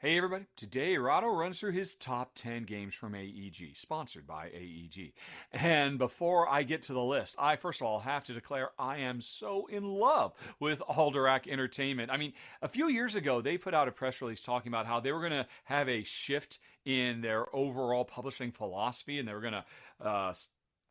Hey everybody, today Rado runs through his top 10 games from AEG, sponsored by AEG. And before I get to the list, I first of all have to declare I am so in love with Alderac Entertainment. I mean, a few years ago, they put out a press release talking about how they were going to have a shift in their overall publishing philosophy and they were going to uh,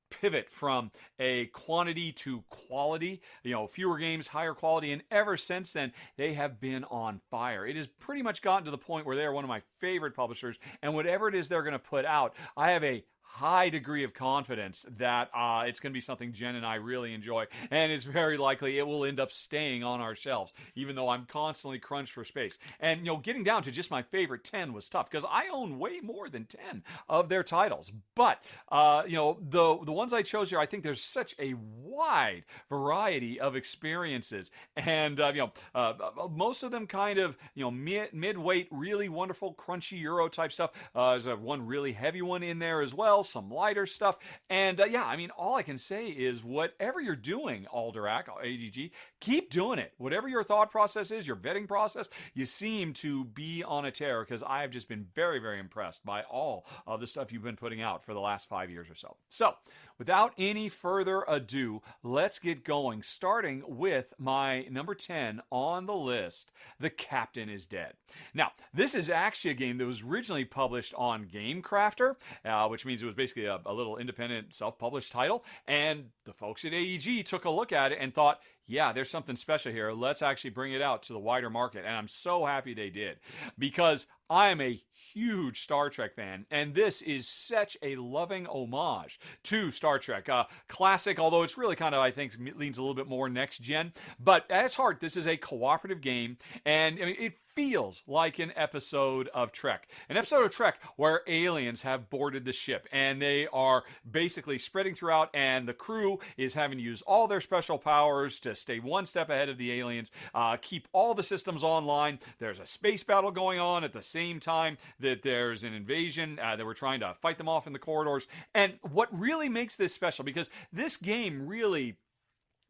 pivot from a quantity to quality, you know, fewer games, higher quality, and ever since then, they have been on fire. It has pretty much gotten to the point where they are one of my favorite publishers, and whatever it is they're going to put out, I have a high degree of confidence that uh, it's going to be something Jen and I really enjoy, and it's very likely it will end up staying on our shelves, even though I'm constantly crunched for space. And you know, getting down to just my favorite ten was tough because I own way more than ten of their titles. But uh, you know, the the ones I chose here, I think there's such a wide variety of experiences, and uh, you know, uh, most of them kind of you know mid mid weight, really wonderful, crunchy Euro type stuff. Uh, there's one really heavy one in there as well some lighter stuff. And uh, yeah, I mean, all I can say is whatever you're doing, Alderac, AEG, keep doing it. Whatever your thought process is, your vetting process, you seem to be on a tear because I have just been very, very impressed by all of the stuff you've been putting out for the last five years or so. So, without any further ado, let's get going, starting with my number 10 on the list The Captain is Dead. Now, this is actually a game that was originally published on GameCrafter, uh, which means it was basically a, a little independent self published title. And the folks at AEG took a look at it and thought, yeah, there's something special here. Let's actually bring it out to the wider market. And I'm so happy they did because I am a huge Star Trek fan, and this is such a loving homage to Star Trek. Uh, classic, although it's really kind of, I think, leans a little bit more next gen. But at its heart, this is a cooperative game, and I mean, it feels like an episode of Trek. An episode of Trek where aliens have boarded the ship and they are basically spreading throughout, and the crew is having to use all their special powers to stay one step ahead of the aliens, uh, keep all the systems online. There's a space battle going on at the same time that there's an invasion, uh, that we're trying to fight them off in the corridors. And what really makes this special, because this game really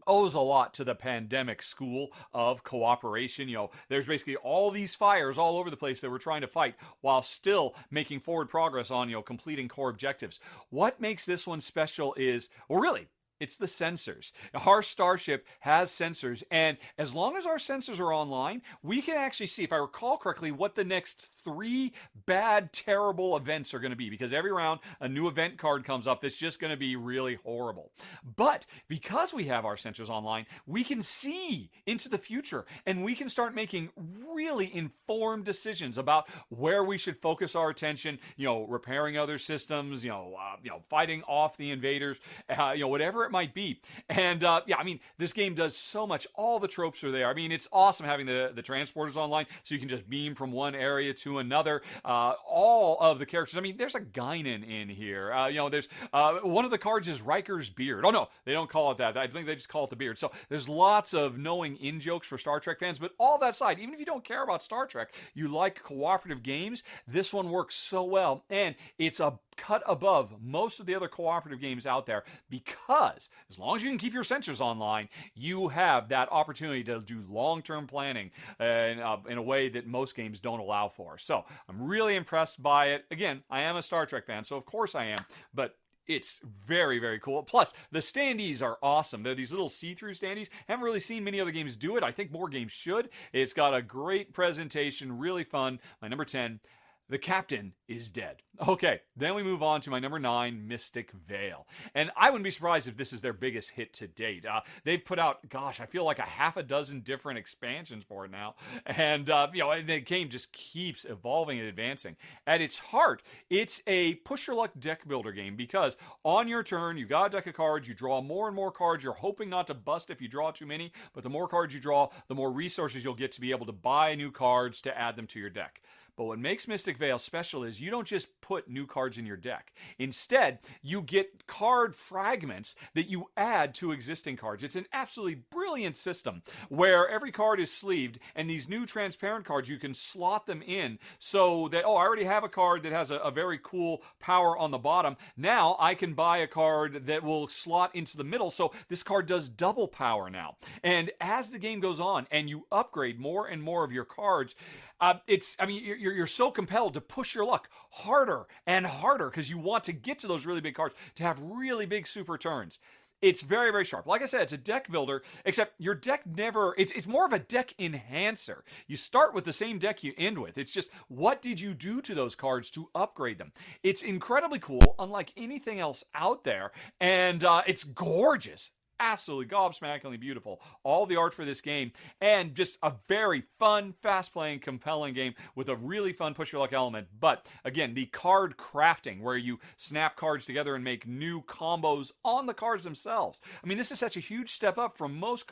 owes a lot to the pandemic school of cooperation. You know, there's basically all these fires all over the place that we're trying to fight while still making forward progress on, you know, completing core objectives. What makes this one special is, well, really, it's the sensors. Our Starship has sensors, and as long as our sensors are online, we can actually see, if I recall correctly, what the next three bad, terrible events are going to be. Because every round, a new event card comes up that's just going to be really horrible. But because we have our sensors online, we can see into the future and we can start making really informed decisions about where we should focus our attention, you know, repairing other systems, you know, uh, you know, fighting off the invaders, uh, you know, whatever it might be. And uh, yeah, I mean, this game does so much. All the tropes are there. I mean, it's awesome having the, the transporters online so you can just beam from one area to another. Uh, all of the characters. I mean, there's a Guinan in here. Uh, you know, there's uh, one of the cards is Riker's beard. Oh, no, they don't call it that. I think they just call it the beard. So there's lots of knowing in jokes for Star Trek fans. But all that side, even if you don't care about Star Trek, you like cooperative games, this one works so well. And it's a cut above most of the other cooperative games out there because as long as you can keep your sensors online, you have that opportunity to do long term planning uh, in, uh, in, a way that most games don't allow for. So I'm really impressed by it. Again, I am a Star Trek fan, so of course I am, but it's very very cool. Plus the standees are awesome. They're these little see-through standees. Haven't really seen many other games do it. I think more games should. It's got a great presentation really fun. My number 10 The captain is dead. Okay, then we move on to my number nine, Mystic Vale. And I wouldn't be surprised if this is their biggest hit to date. Uh, they've put out, gosh, I feel like a half a dozen different expansions for it now. And, uh, you know, the game just keeps evolving and advancing. At its heart, it's a push your luck deck builder game because on your turn, you got a deck of cards, you draw more and more cards. You're hoping not to bust if you draw too many, but the more cards you draw, the more resources you'll get to be able to buy new cards to add them to your deck. But what makes Mystic Vale special is you don't just put new cards in your deck. Instead, you get card fragments that you add to existing cards. It's an absolutely brilliant system where every card is sleeved, and these new transparent cards, you can slot them in so that, oh, I already have a card that has a, a very cool power on the bottom. Now I can buy a card that will slot into the middle, so this card does double power now. And as the game goes on and you upgrade more and more of your cards, uh, it's, I mean, you're, you're so compelled to push your luck harder and harder because you want to get to those really big cards to have really big super turns. It's very, very sharp. Like I said, it's a deck builder, except your deck never, it's, it's more of a deck enhancer. You start with the same deck you end with. It's just, what did you do to those cards to upgrade them? It's incredibly cool, unlike anything else out there, and uh, it's gorgeous absolutely gobsmackingly beautiful. All the art for this game, and just a very fun, fast playing, compelling game with a really fun push your luck element. But again, the card crafting, where you snap cards together and make new combos on the cards themselves. I mean, this is such a huge step up from most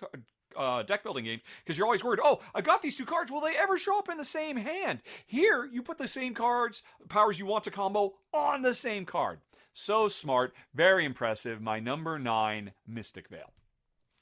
uh, deck building games because you're always worried, oh, I got these two cards. Will they ever show up in the same hand? Here, you put the same cards, powers you want to combo on the same card. So smart, very impressive. My number nine, Mystic Vale.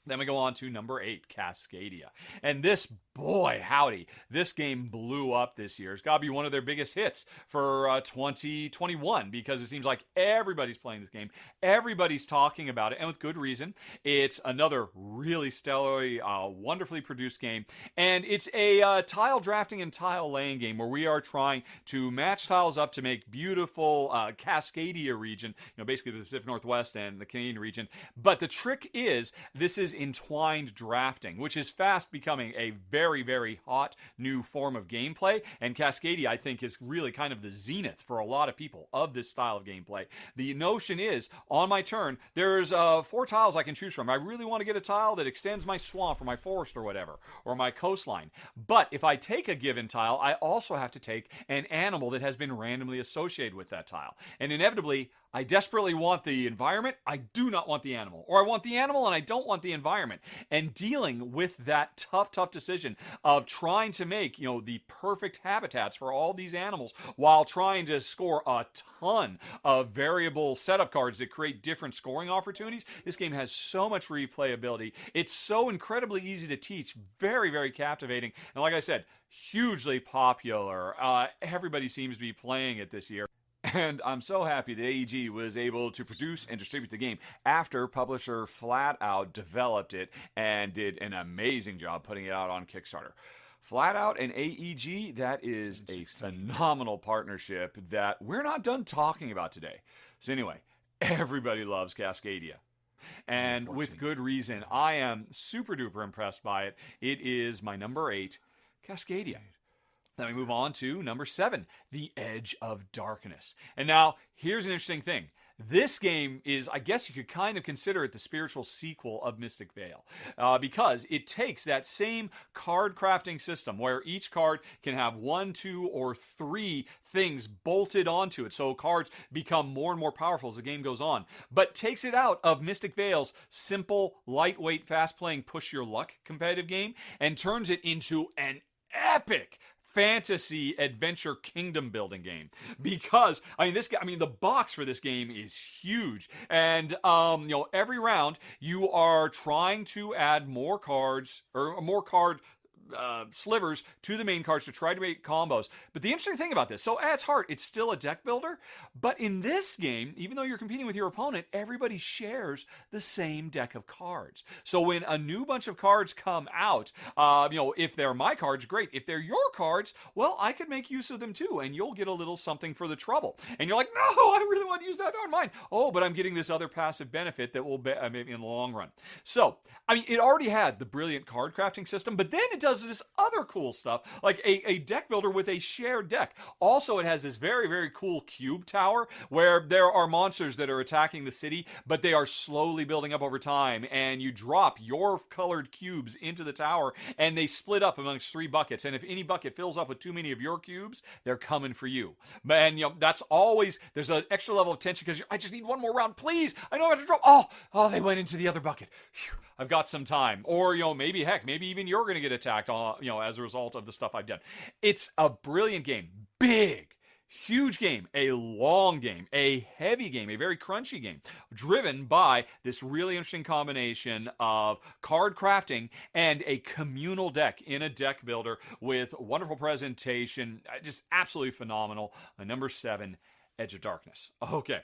Then we go on to number eight, Cascadia. And this, boy, howdy, this game blew up this year. It's got to be one of their biggest hits for uh, 2021 because it seems like everybody's playing this game. Everybody's talking about it, and with good reason. It's another really stellar, uh, wonderfully produced game. And it's a uh, tile drafting and tile laying game where we are trying to match tiles up to make beautiful uh, Cascadia region, you know, basically the Pacific Northwest and the Canadian region. But the trick is, this is entwined drafting, which is fast becoming a very, very hot new form of gameplay. And Cascadia, I think, is really kind of the zenith for a lot of people of this style of gameplay. The notion is on my turn, there's uh, four tiles I can choose from. I really want to get a tile that extends my swamp or my forest or whatever, or my coastline. But if I take a given tile, I also have to take an animal that has been randomly associated with that tile. And inevitably, I desperately want the environment. I do not want the animal. Or I want the animal and I don't want the environment. And dealing with that tough, tough decision of trying to make, you know, the perfect habitats for all these animals while trying to score a ton of variable setup cards that create different scoring opportunities. This game has so much replayability. It's so incredibly easy to teach, very, very captivating. And like I said, hugely popular. Uh, everybody seems to be playing it this year. And I'm so happy that AEG was able to produce and distribute the game after publisher Flat Out developed it and did an amazing job putting it out on Kickstarter. Flat Out and AEG, that is a phenomenal partnership that we're not done talking about today. So, anyway, everybody loves Cascadia. And with good reason. I am super duper impressed by it. It is my number eight, Cascadia. Then we move on to number seven, The Edge of Darkness. And now, here's an interesting thing. This game is, I guess you could kind of consider it the spiritual sequel of Mystic Vale, uh, because it takes that same card crafting system where each card can have one, two, or three things bolted onto it, so cards become more and more powerful as the game goes on, but takes it out of Mystic Vale's simple, lightweight, fast playing, push your luck competitive game and turns it into an epic fantasy adventure kingdom building game. Because I mean this I mean the box for this game is huge. And um you know every round you are trying to add more cards or more card uh, slivers to the main cards to try to make combos. But the interesting thing about this, so at its heart, it's still a deck builder. But in this game, even though you're competing with your opponent, everybody shares the same deck of cards. So when a new bunch of cards come out, uh, you know, if they're my cards, great. If they're your cards, well, I could make use of them too, and you'll get a little something for the trouble. And you're like, no, I really want to use that on mine. Oh, but I'm getting this other passive benefit that will be uh, maybe in the long run. So, I mean, it already had the brilliant card crafting system, but then it does does this other cool stuff, like a, a deck builder with a shared deck. Also, it has this very, very cool cube tower where there are monsters that are attacking the city, but they are slowly building up over time. And you drop your colored cubes into the tower, and they split up amongst three buckets. And if any bucket fills up with too many of your cubes, they're coming for you. And you know that's always there's an extra level of tension because I just need one more round, please. I know I have to drop. Oh, oh, they went into the other bucket. Whew, I've got some time. Or you know maybe heck, maybe even you're going to get attacked on you know as a result of the stuff I've done. It's a brilliant game, big Huge game, a long game, a heavy game, a very crunchy game, driven by this really interesting combination of card crafting and a communal deck in a deck builder with wonderful presentation. Uh, just absolutely phenomenal. Number seven, Edge of Darkness. Okay.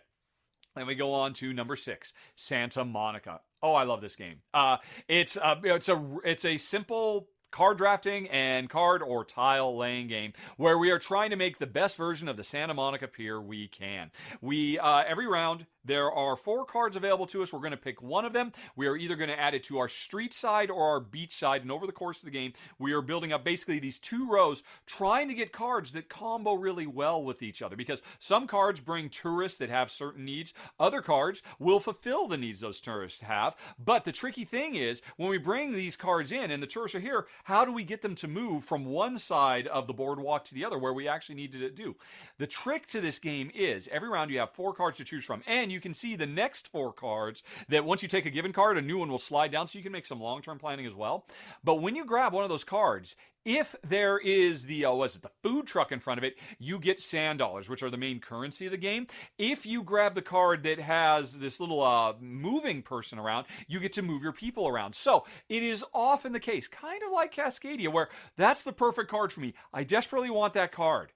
Then we go on to number six, Santa Monica. Oh, I love this game. Uh, it's uh, it's a it's a simple card drafting and card or tile laying game where we are trying to make the best version of the Santa Monica Pier we can. We uh, every round there are four cards available to us. We're going to pick one of them. We are either going to add it to our street side or our beach side. And over the course of the game, we are building up basically these two rows, trying to get cards that combo really well with each other. Because some cards bring tourists that have certain needs, other cards will fulfill the needs those tourists have. But the tricky thing is, when we bring these cards in and the tourists are here, how do we get them to move from one side of the boardwalk to the other where we actually need to do? The trick to this game is every round you have four cards to choose from, and you can see the next four cards that once you take a given card, a new one will slide down so you can make some long term planning as well. But when you grab one of those cards, if there is the uh, what's it, the food truck in front of it, you get sand dollars, which are the main currency of the game. If you grab the card that has this little uh, moving person around, you get to move your people around. So it is often the case, kind of like Cascadia, where that's the perfect card for me. I desperately want that card.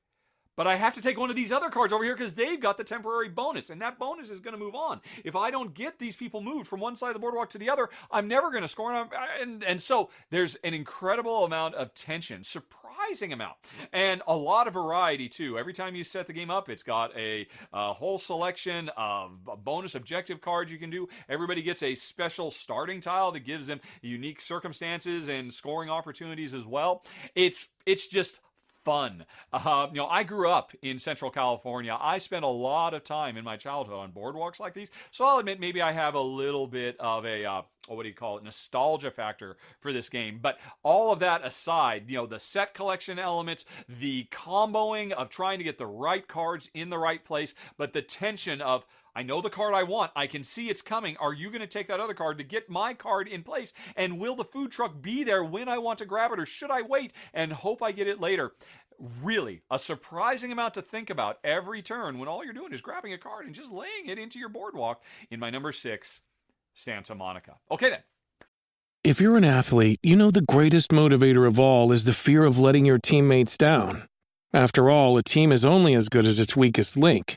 But I have to take one of these other cards over here because they've got the temporary bonus, and that bonus is going to move on. If I don't get these people moved from one side of the boardwalk to the other, I'm never going to score. And, and, and so there's an incredible amount of tension, surprising amount, and a lot of variety too. Every time you set the game up, it's got a, a whole selection of bonus objective cards you can do. Everybody gets a special starting tile that gives them unique circumstances and scoring opportunities as well. It's it's just fun. Uh, you know, I grew up in Central California. I spent a lot of time in my childhood on boardwalks like these. So I'll admit maybe I have a little bit of a uh, what do you call it nostalgia factor for this game but all of that aside you know the set collection elements the comboing of trying to get the right cards in the right place but the tension of I know the card I want. I can see it's coming. Are you going to take that other card to get my card in place? And will the food truck be there when I want to grab it, or should I wait and hope I get it later? Really, a surprising amount to think about every turn when all you're doing is grabbing a card and just laying it into your boardwalk in my number six, Santa Monica. Okay, then. If you're an athlete, you know the greatest motivator of all is the fear of letting your teammates down. After all, a team is only as good as its weakest link.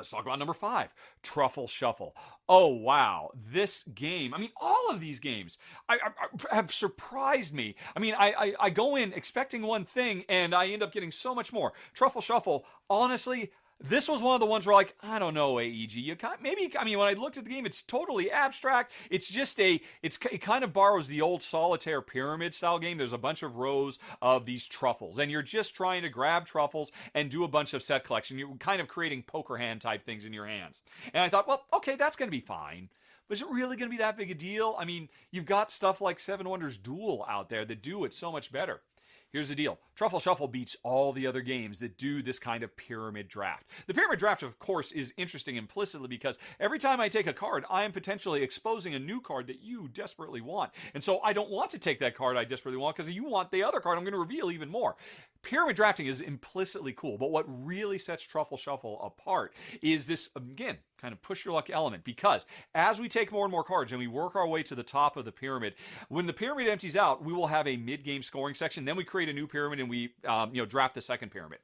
Let's talk about number five, Truffle Shuffle. Oh, wow. This game, I mean, all of these games I, I, I have surprised me. I mean, I, I go in expecting one thing and I end up getting so much more. Truffle Shuffle, honestly, this was one of the ones where, like, I don't know, AEG. You maybe, I mean, when I looked at the game, it's totally abstract. It's just a, it's it kind of borrows the old solitaire pyramid style game. There's a bunch of rows of these truffles, and you're just trying to grab truffles and do a bunch of set collection. You're kind of creating poker hand type things in your hands. And I thought, well, okay, that's going to be fine. But is it really going to be that big a deal? I mean, you've got stuff like Seven Wonders Duel out there that do it so much better. Here's the deal Truffle Shuffle beats all the other games that do this kind of pyramid draft. The pyramid draft, of course, is interesting implicitly because every time I take a card, I am potentially exposing a new card that you desperately want. And so I don't want to take that card I desperately want because you want the other card I'm going to reveal even more. Pyramid drafting is implicitly cool, but what really sets Truffle Shuffle apart is this, again, kind of push your luck element because as we take more and more cards and we work our way to the top of the pyramid, when the pyramid empties out, we will have a mid-game scoring section. Then we create a new pyramid and we, um, you know, draft the second pyramid.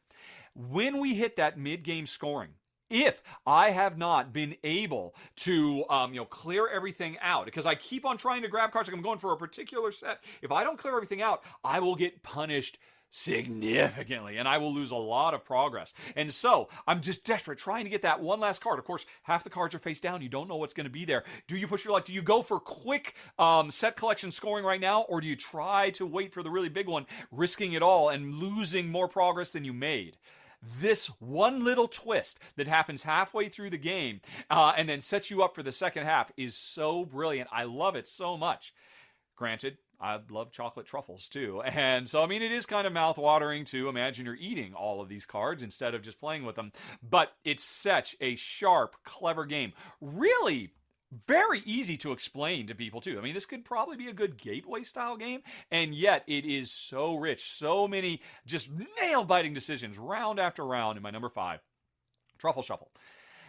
When we hit that mid-game scoring, if I have not been able to, um, you know, clear everything out, because I keep on trying to grab cards, like I'm going for a particular set. If I don't clear everything out, I will get punished significantly and I will lose a lot of progress. And so I'm just desperate trying to get that one last card. Of course, half the cards are face down. You don't know what's going to be there. Do you push your luck? Do you go for quick um, set collection scoring right now or do you try to wait for the really big one, risking it all and losing more progress than you made? this one little twist that happens halfway through the game uh, and then sets you up for the second half is so brilliant. I love it so much. Granted, I love chocolate truffles too. And so, I mean, it is kind of mouth-watering to imagine you're eating all of these cards instead of just playing with them. But it's such a sharp, clever game. Really very easy to explain to people too. I mean, this could probably be a good gateway style game, and yet it is so rich, so many just nail biting decisions round after round in my number five. Truffle Shuffle.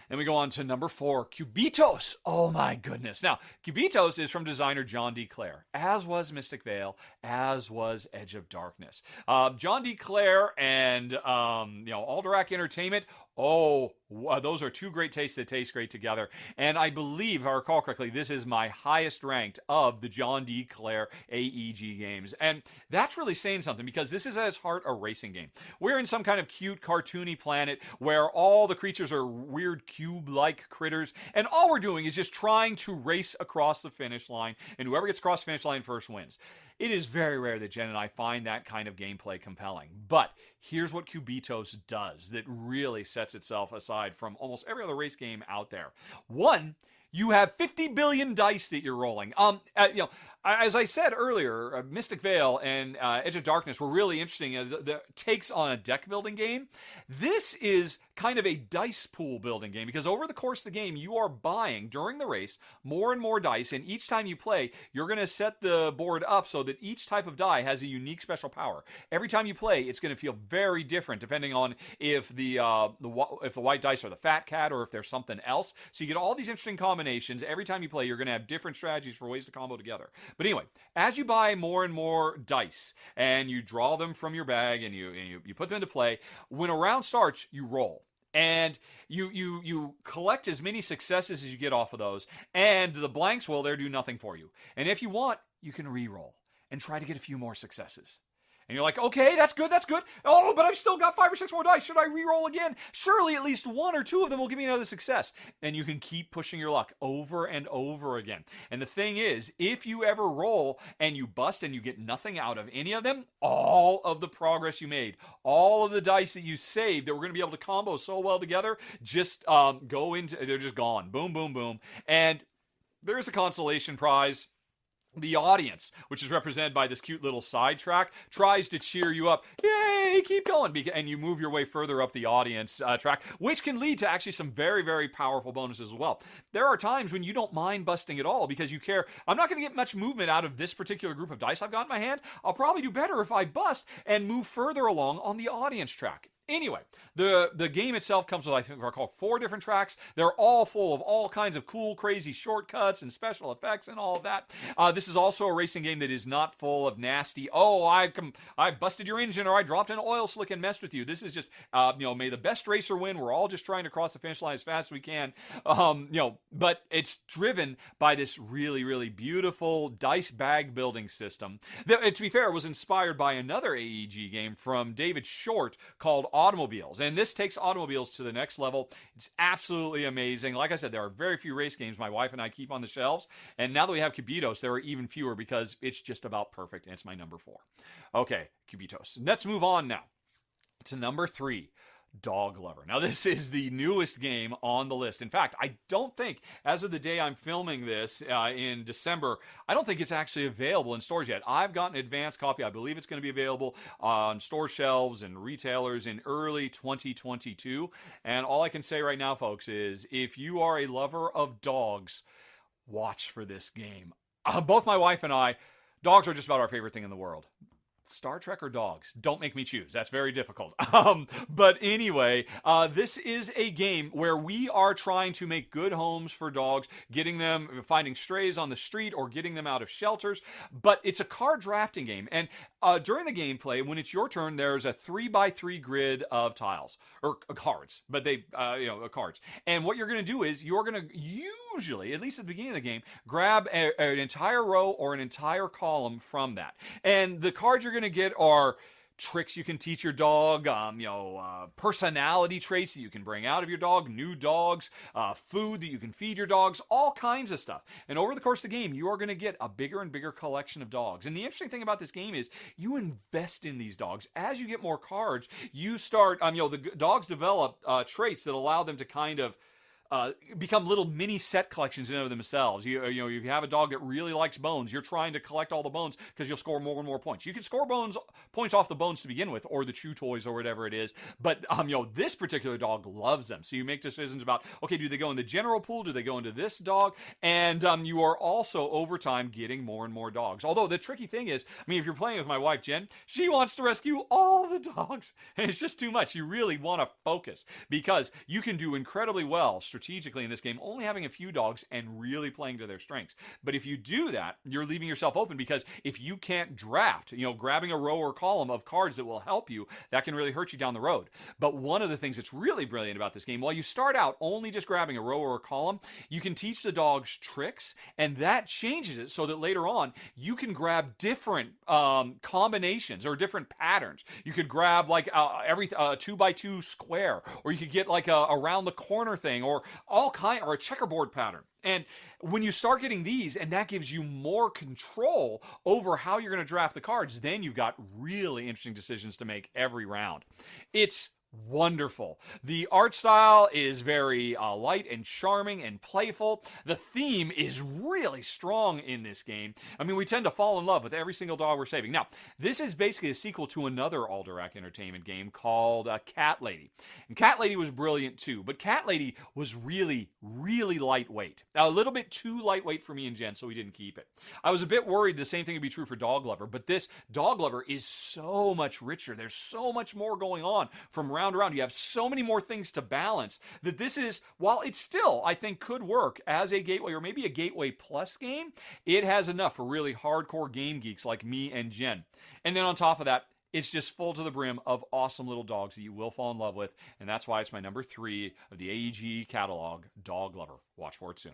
Then we go on to number four, Cubitos. Oh my goodness. Now, Cubitos is from designer John D. Clair, as was Mystic Vale, as was Edge of Darkness. Uh, John D. Clair and um, you know Alderac Entertainment. Oh, Wow, those are two great tastes that taste great together. And I believe, if I recall correctly, this is my highest ranked of the John D. Clair AEG games. And that's really saying something because this is at its heart a racing game. We're in some kind of cute, cartoony planet where all the creatures are weird cube like critters. And all we're doing is just trying to race across the finish line. And whoever gets across the finish line first wins. It is very rare that Jen and I find that kind of gameplay compelling. But here's what Cubitos does that really sets itself aside from almost every other race game out there. One, you have 50 billion dice that you're rolling. Um, uh, you know, as I said earlier, uh, Mystic Vale and uh, Edge of Darkness were really interesting. Uh, the, the, takes on a deck building game. This is kind of a dice pool building game because over the course of the game, you are buying during the race more and more dice, and each time you play, you're going to set the board up so that each type of die has a unique special power. Every time you play, it's going to feel very different depending on if the uh, the if the white dice are the fat cat or if there's something else. So you get all these interesting combinations. Every time you play, you're going to have different strategies for ways to combo together. But anyway, as you buy more and more dice and you draw them from your bag and you, and you, you put them into play, when a round starts, you roll and you you you collect as many successes as you get off of those and the blanks will there do nothing for you. And if you want you can re-roll and try to get a few more successes and you're like, okay, that's good, that's good. Oh, but I've still got five or six more dice. Should I re-roll again? Surely at least one or two of them will give me another success. And you can keep pushing your luck over and over again. And the thing is, if you ever roll and you bust and you get nothing out of any of them, all of the progress you made, all of the dice that you saved that were going to be able to combo so well together, just um, go into, they're just gone. Boom, boom, boom. And there's a consolation prize the audience, which is represented by this cute little sidetrack, tries to cheer you up. Yay, keep going. And you move your way further up the audience uh, track, which can lead to actually some very, very powerful bonuses as well. There are times when you don't mind busting at all because you care. I'm not going to get much movement out of this particular group of dice I've got in my hand. I'll probably do better if I bust and move further along on the audience track. Anyway, the the game itself comes with I think are called four different tracks. They're all full of all kinds of cool, crazy shortcuts and special effects and all of that. Uh, this is also a racing game that is not full of nasty. Oh, I com- I busted your engine or I dropped an oil slick and messed with you. This is just uh, you know may the best racer win. We're all just trying to cross the finish line as fast as we can. Um, you know, but it's driven by this really really beautiful dice bag building system. That, to be fair, it was inspired by another AEG game from David Short called automobiles. And this takes automobiles to the next level. It's absolutely amazing. Like I said, there are very few race games my wife and I keep on the shelves. And now that we have Cubitos, there are even fewer because it's just about perfect. And it's my number four. Okay, Cubitos. Let's move on now to number three. Dog Lover. Now, this is the newest game on the list. In fact, I don't think, as of the day I'm filming this uh, in December, I don't think it's actually available in stores yet. I've got an advanced copy. I believe it's going to be available on store shelves and retailers in early 2022. And all I can say right now, folks, is if you are a lover of dogs, watch for this game. Uh, both my wife and I, dogs are just about our favorite thing in the world Star Trek or dogs? Don't make me choose. That's very difficult. Um, but anyway, uh, this is a game where we are trying to make good homes for dogs, getting them, finding strays on the street or getting them out of shelters. But it's a card drafting game. And uh, during the gameplay, when it's your turn, there's a three by three grid of tiles or uh, cards, but they, uh, you know, uh, cards. And what you're going to do is you're going to usually, at least at the beginning of the game, grab a, an entire row or an entire column from that. And the cards you're going to get are tricks you can teach your dog, um, you know, uh, personality traits that you can bring out of your dog, new dogs, uh, food that you can feed your dogs, all kinds of stuff. And over the course of the game, you are going to get a bigger and bigger collection of dogs. And the interesting thing about this game is you invest in these dogs. As you get more cards, you start, um, you know, the dogs develop uh, traits that allow them to kind of uh, become little mini set collections in of themselves. You, you know, if you have a dog that really likes bones, you're trying to collect all the bones because you'll score more and more points. You can score bones points off the bones to begin with, or the chew toys, or whatever it is. But um, you know, this particular dog loves them, so you make decisions about okay, do they go in the general pool? Do they go into this dog? And um, you are also over time getting more and more dogs. Although the tricky thing is, I mean, if you're playing with my wife Jen, she wants to rescue all the dogs, and it's just too much. You really want to focus because you can do incredibly well strategically in this game, only having a few dogs and really playing to their strengths. But if you do that, you're leaving yourself open because if you can't draft, you know, grabbing a row or column of cards that will help you, that can really hurt you down the road. But one of the things that's really brilliant about this game, while you start out only just grabbing a row or a column, you can teach the dogs tricks, and that changes it so that later on you can grab different um, combinations or different patterns. You could grab like uh, every uh, two by two square, or you could get like a around the corner thing, or all kind or a checkerboard pattern. And when you start getting these, and that gives you more control over how you're going to draft the cards, then you've got really interesting decisions to make every round. It's wonderful. The art style is very uh, light and charming and playful. The theme is really strong in this game. I mean, we tend to fall in love with every single dog we're saving. Now, this is basically a sequel to another Alderac Entertainment game called uh, Cat Lady. And Cat Lady was brilliant too, but Cat Lady was really, really lightweight. Now, a little bit too lightweight for me and Jen, so we didn't keep it. I was a bit worried the same thing would be true for Dog Lover, but this Dog Lover is so much richer. There's so much more going on from round to round. You have so many more things to balance that this is, while it still, I think, could work as a gateway or maybe a gateway plus game, it has enough for really hardcore game geeks like me and Jen. And then on top of that, it's just full to the brim of awesome little dogs that you will fall in love with. And that's why it's my number three of the AEG catalog, Dog Lover. Watch for it soon.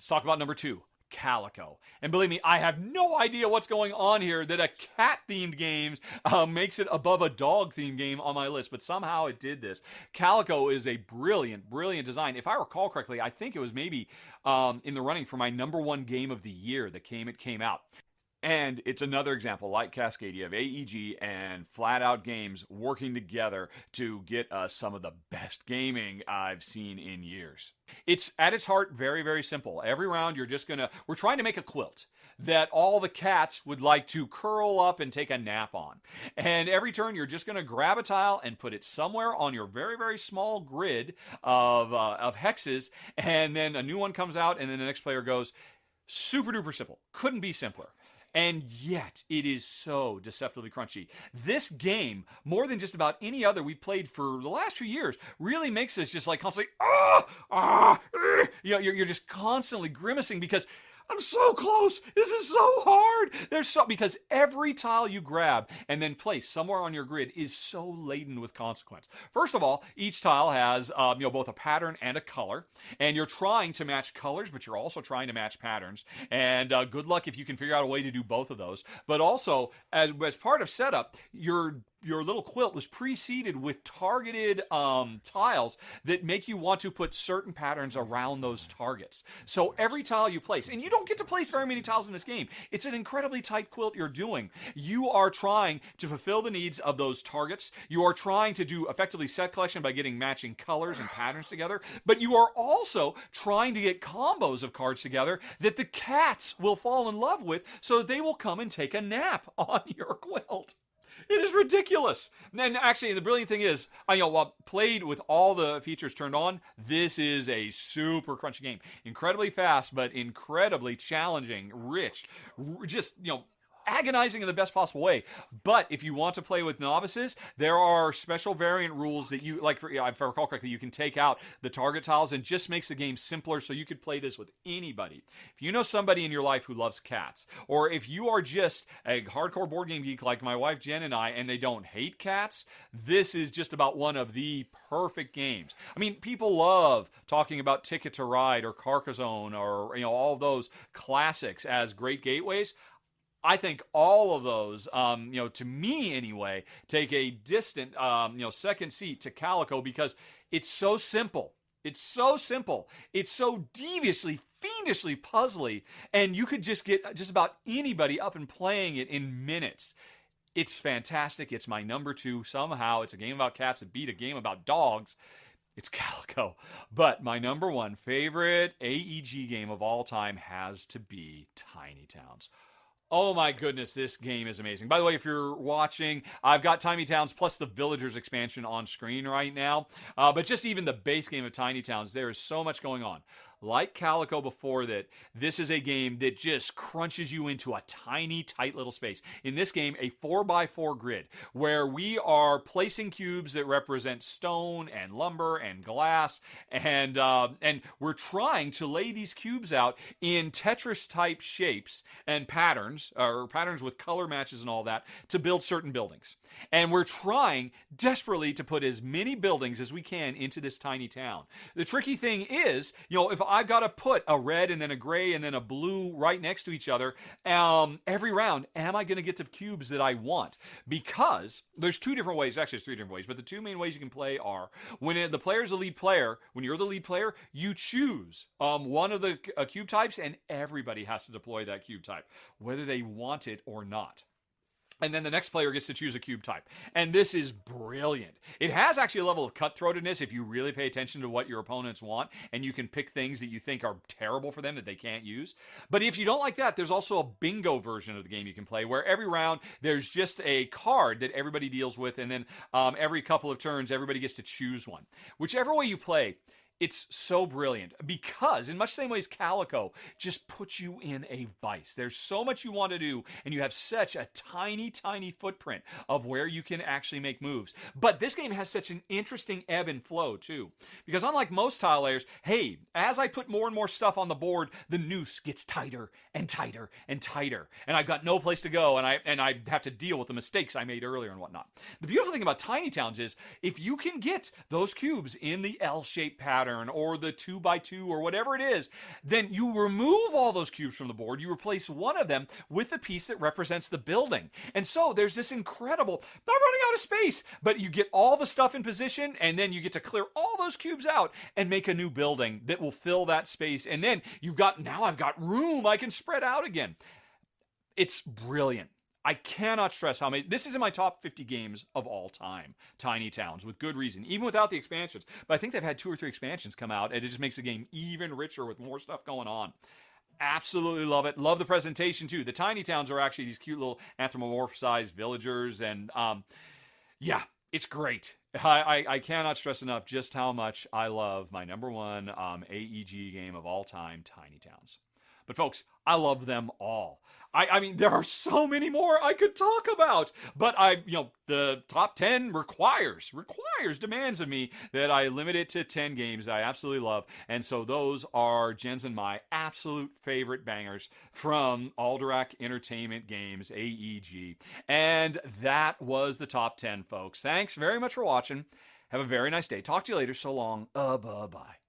let's talk about number two. Calico. And believe me, I have no idea what's going on here that a cat themed game uh, makes it above a dog themed game on my list, but somehow it did this. Calico is a brilliant, brilliant design. If I recall correctly, I think it was maybe um, in the running for my number one game of the year that came it came out. And it's another example, like Cascadia, of AEG and Flat Out Games working together to get us some of the best gaming I've seen in years. It's at its heart very, very simple. Every round, you're just gonna, we're trying to make a quilt that all the cats would like to curl up and take a nap on. And every turn, you're just gonna grab a tile and put it somewhere on your very, very small grid of, uh, of hexes, and then a new one comes out, and then the next player goes, super duper simple. Couldn't be simpler and yet it is so deceptively crunchy. This game, more than just about any other we played for the last few years, really makes us just like constantly, ah, ah, uh, you know, you're, you're just constantly grimacing because I'm so close. This is so hard. There's so because every tile you grab and then place somewhere on your grid is so laden with consequence. First of all, each tile has um, you know both a pattern and a color, and you're trying to match colors, but you're also trying to match patterns. And uh, good luck if you can figure out a way to do both of those. But also, as, as part of setup, you're your little quilt was preceded with targeted um, tiles that make you want to put certain patterns around those targets. So every tile you place, and you don't get to place very many tiles in this game. It's an incredibly tight quilt you're doing. You are trying to fulfill the needs of those targets. You are trying to do effectively set collection by getting matching colors and patterns together, but you are also trying to get combos of cards together that the cats will fall in love with so that they will come and take a nap on your quilt. It is ridiculous. And actually, the brilliant thing is, I you know while played with all the features turned on, this is a super crunchy game. Incredibly fast, but incredibly challenging, rich, just you know agonizing in the best possible way. But if you want to play with novices, there are special variant rules that you like. For, if I recall correctly, you can take out the target tiles and just makes the game simpler, so you could play this with anybody. If you know somebody in your life who loves cats, or if you are just a hardcore board game geek like my wife Jen and I, and they don't hate cats, this is just about one of the perfect games. I mean, people love talking about Ticket to Ride or Carcassonne or you know all those classics as great gateways. I think all of those, um, you know, to me anyway, take a distant, um, you know, second seat to Calico because it's so simple. It's so simple. It's so deviously, fiendishly puzzly, and you could just get just about anybody up and playing it in minutes. It's fantastic. It's my number two. Somehow, it's a game about cats that beat a game about dogs. It's Calico. But my number one favorite AEG game of all time has to be Tiny Towns. Oh my goodness, this game is amazing. By the way, if you're watching, I've got Tiny Towns plus the Villagers expansion on screen right now. Uh, but just even the base game of Tiny Towns, there is so much going on like Calico before that, this is a game that just crunches you into a tiny, tight little space. In this game, a 4x4 grid where we are placing cubes that represent stone and lumber and glass, and, uh, and we're trying to lay these cubes out in Tetris type shapes and patterns, or patterns with color matches and all that, to build certain buildings. And we're trying desperately to put as many buildings as we can into this tiny town. The tricky thing is, you know, if I've got to put a red and then a gray and then a blue right next to each other um, every round, am I going to get the cubes that I want? Because there's two different ways, actually, there's three different ways, but the two main ways you can play are when the player's the lead player, when you're the lead player, you choose um, one of the uh, cube types and everybody has to deploy that cube type, whether they want it or not and then the next player gets to choose a cube type. And this is brilliant. It has actually a level of cutthroatedness if you really pay attention to what your opponents want and you can pick things that you think are terrible for them that they can't use. But if you don't like that, there's also a bingo version of the game you can play where every round there's just a card that everybody deals with, and then um, every couple of turns everybody gets to choose one. Whichever way you play, it's so brilliant because, in much the same way as Calico, just puts you in a vice. There's so much you want to do, and you have such a tiny, tiny footprint of where you can actually make moves. But this game has such an interesting ebb and flow, too. Because unlike most tile layers, hey, as I put more and more stuff on the board, the noose gets tighter and tighter and tighter. And I've got no place to go, and I and I have to deal with the mistakes I made earlier and whatnot. The beautiful thing about Tiny Towns is if you can get those cubes in the L-shaped pattern, pattern or the two by two or whatever it is, then you remove all those cubes from the board. You replace one of them with a piece that represents the building. And so there's this incredible, not running out of space, but you get all the stuff in position and then you get to clear all those cubes out and make a new building that will fill that space. And then you've got, now I've got room. I can spread out again. It's brilliant. I cannot stress how many. This is in my top 50 games of all time. Tiny Towns, with good reason, even without the expansions. But I think they've had two or three expansions come out, and it just makes the game even richer with more stuff going on. Absolutely love it. Love the presentation too. The Tiny Towns are actually these cute little anthropomorphized villagers, and um, yeah, it's great. I, I, I, cannot stress enough just how much I love my number one um, AEG game of all time, Tiny Towns. But folks, I love them all. I, I mean, there are so many more I could talk about, but I, you know, the top 10 requires, requires, demands of me that I limit it to 10 games I absolutely love. And so those are Jen's and my absolute favorite bangers from Alderac Entertainment Games, AEG. And that was the top 10, folks. Thanks very much for watching. Have a very nice day. Talk to you later. So long. Uh, bye bye.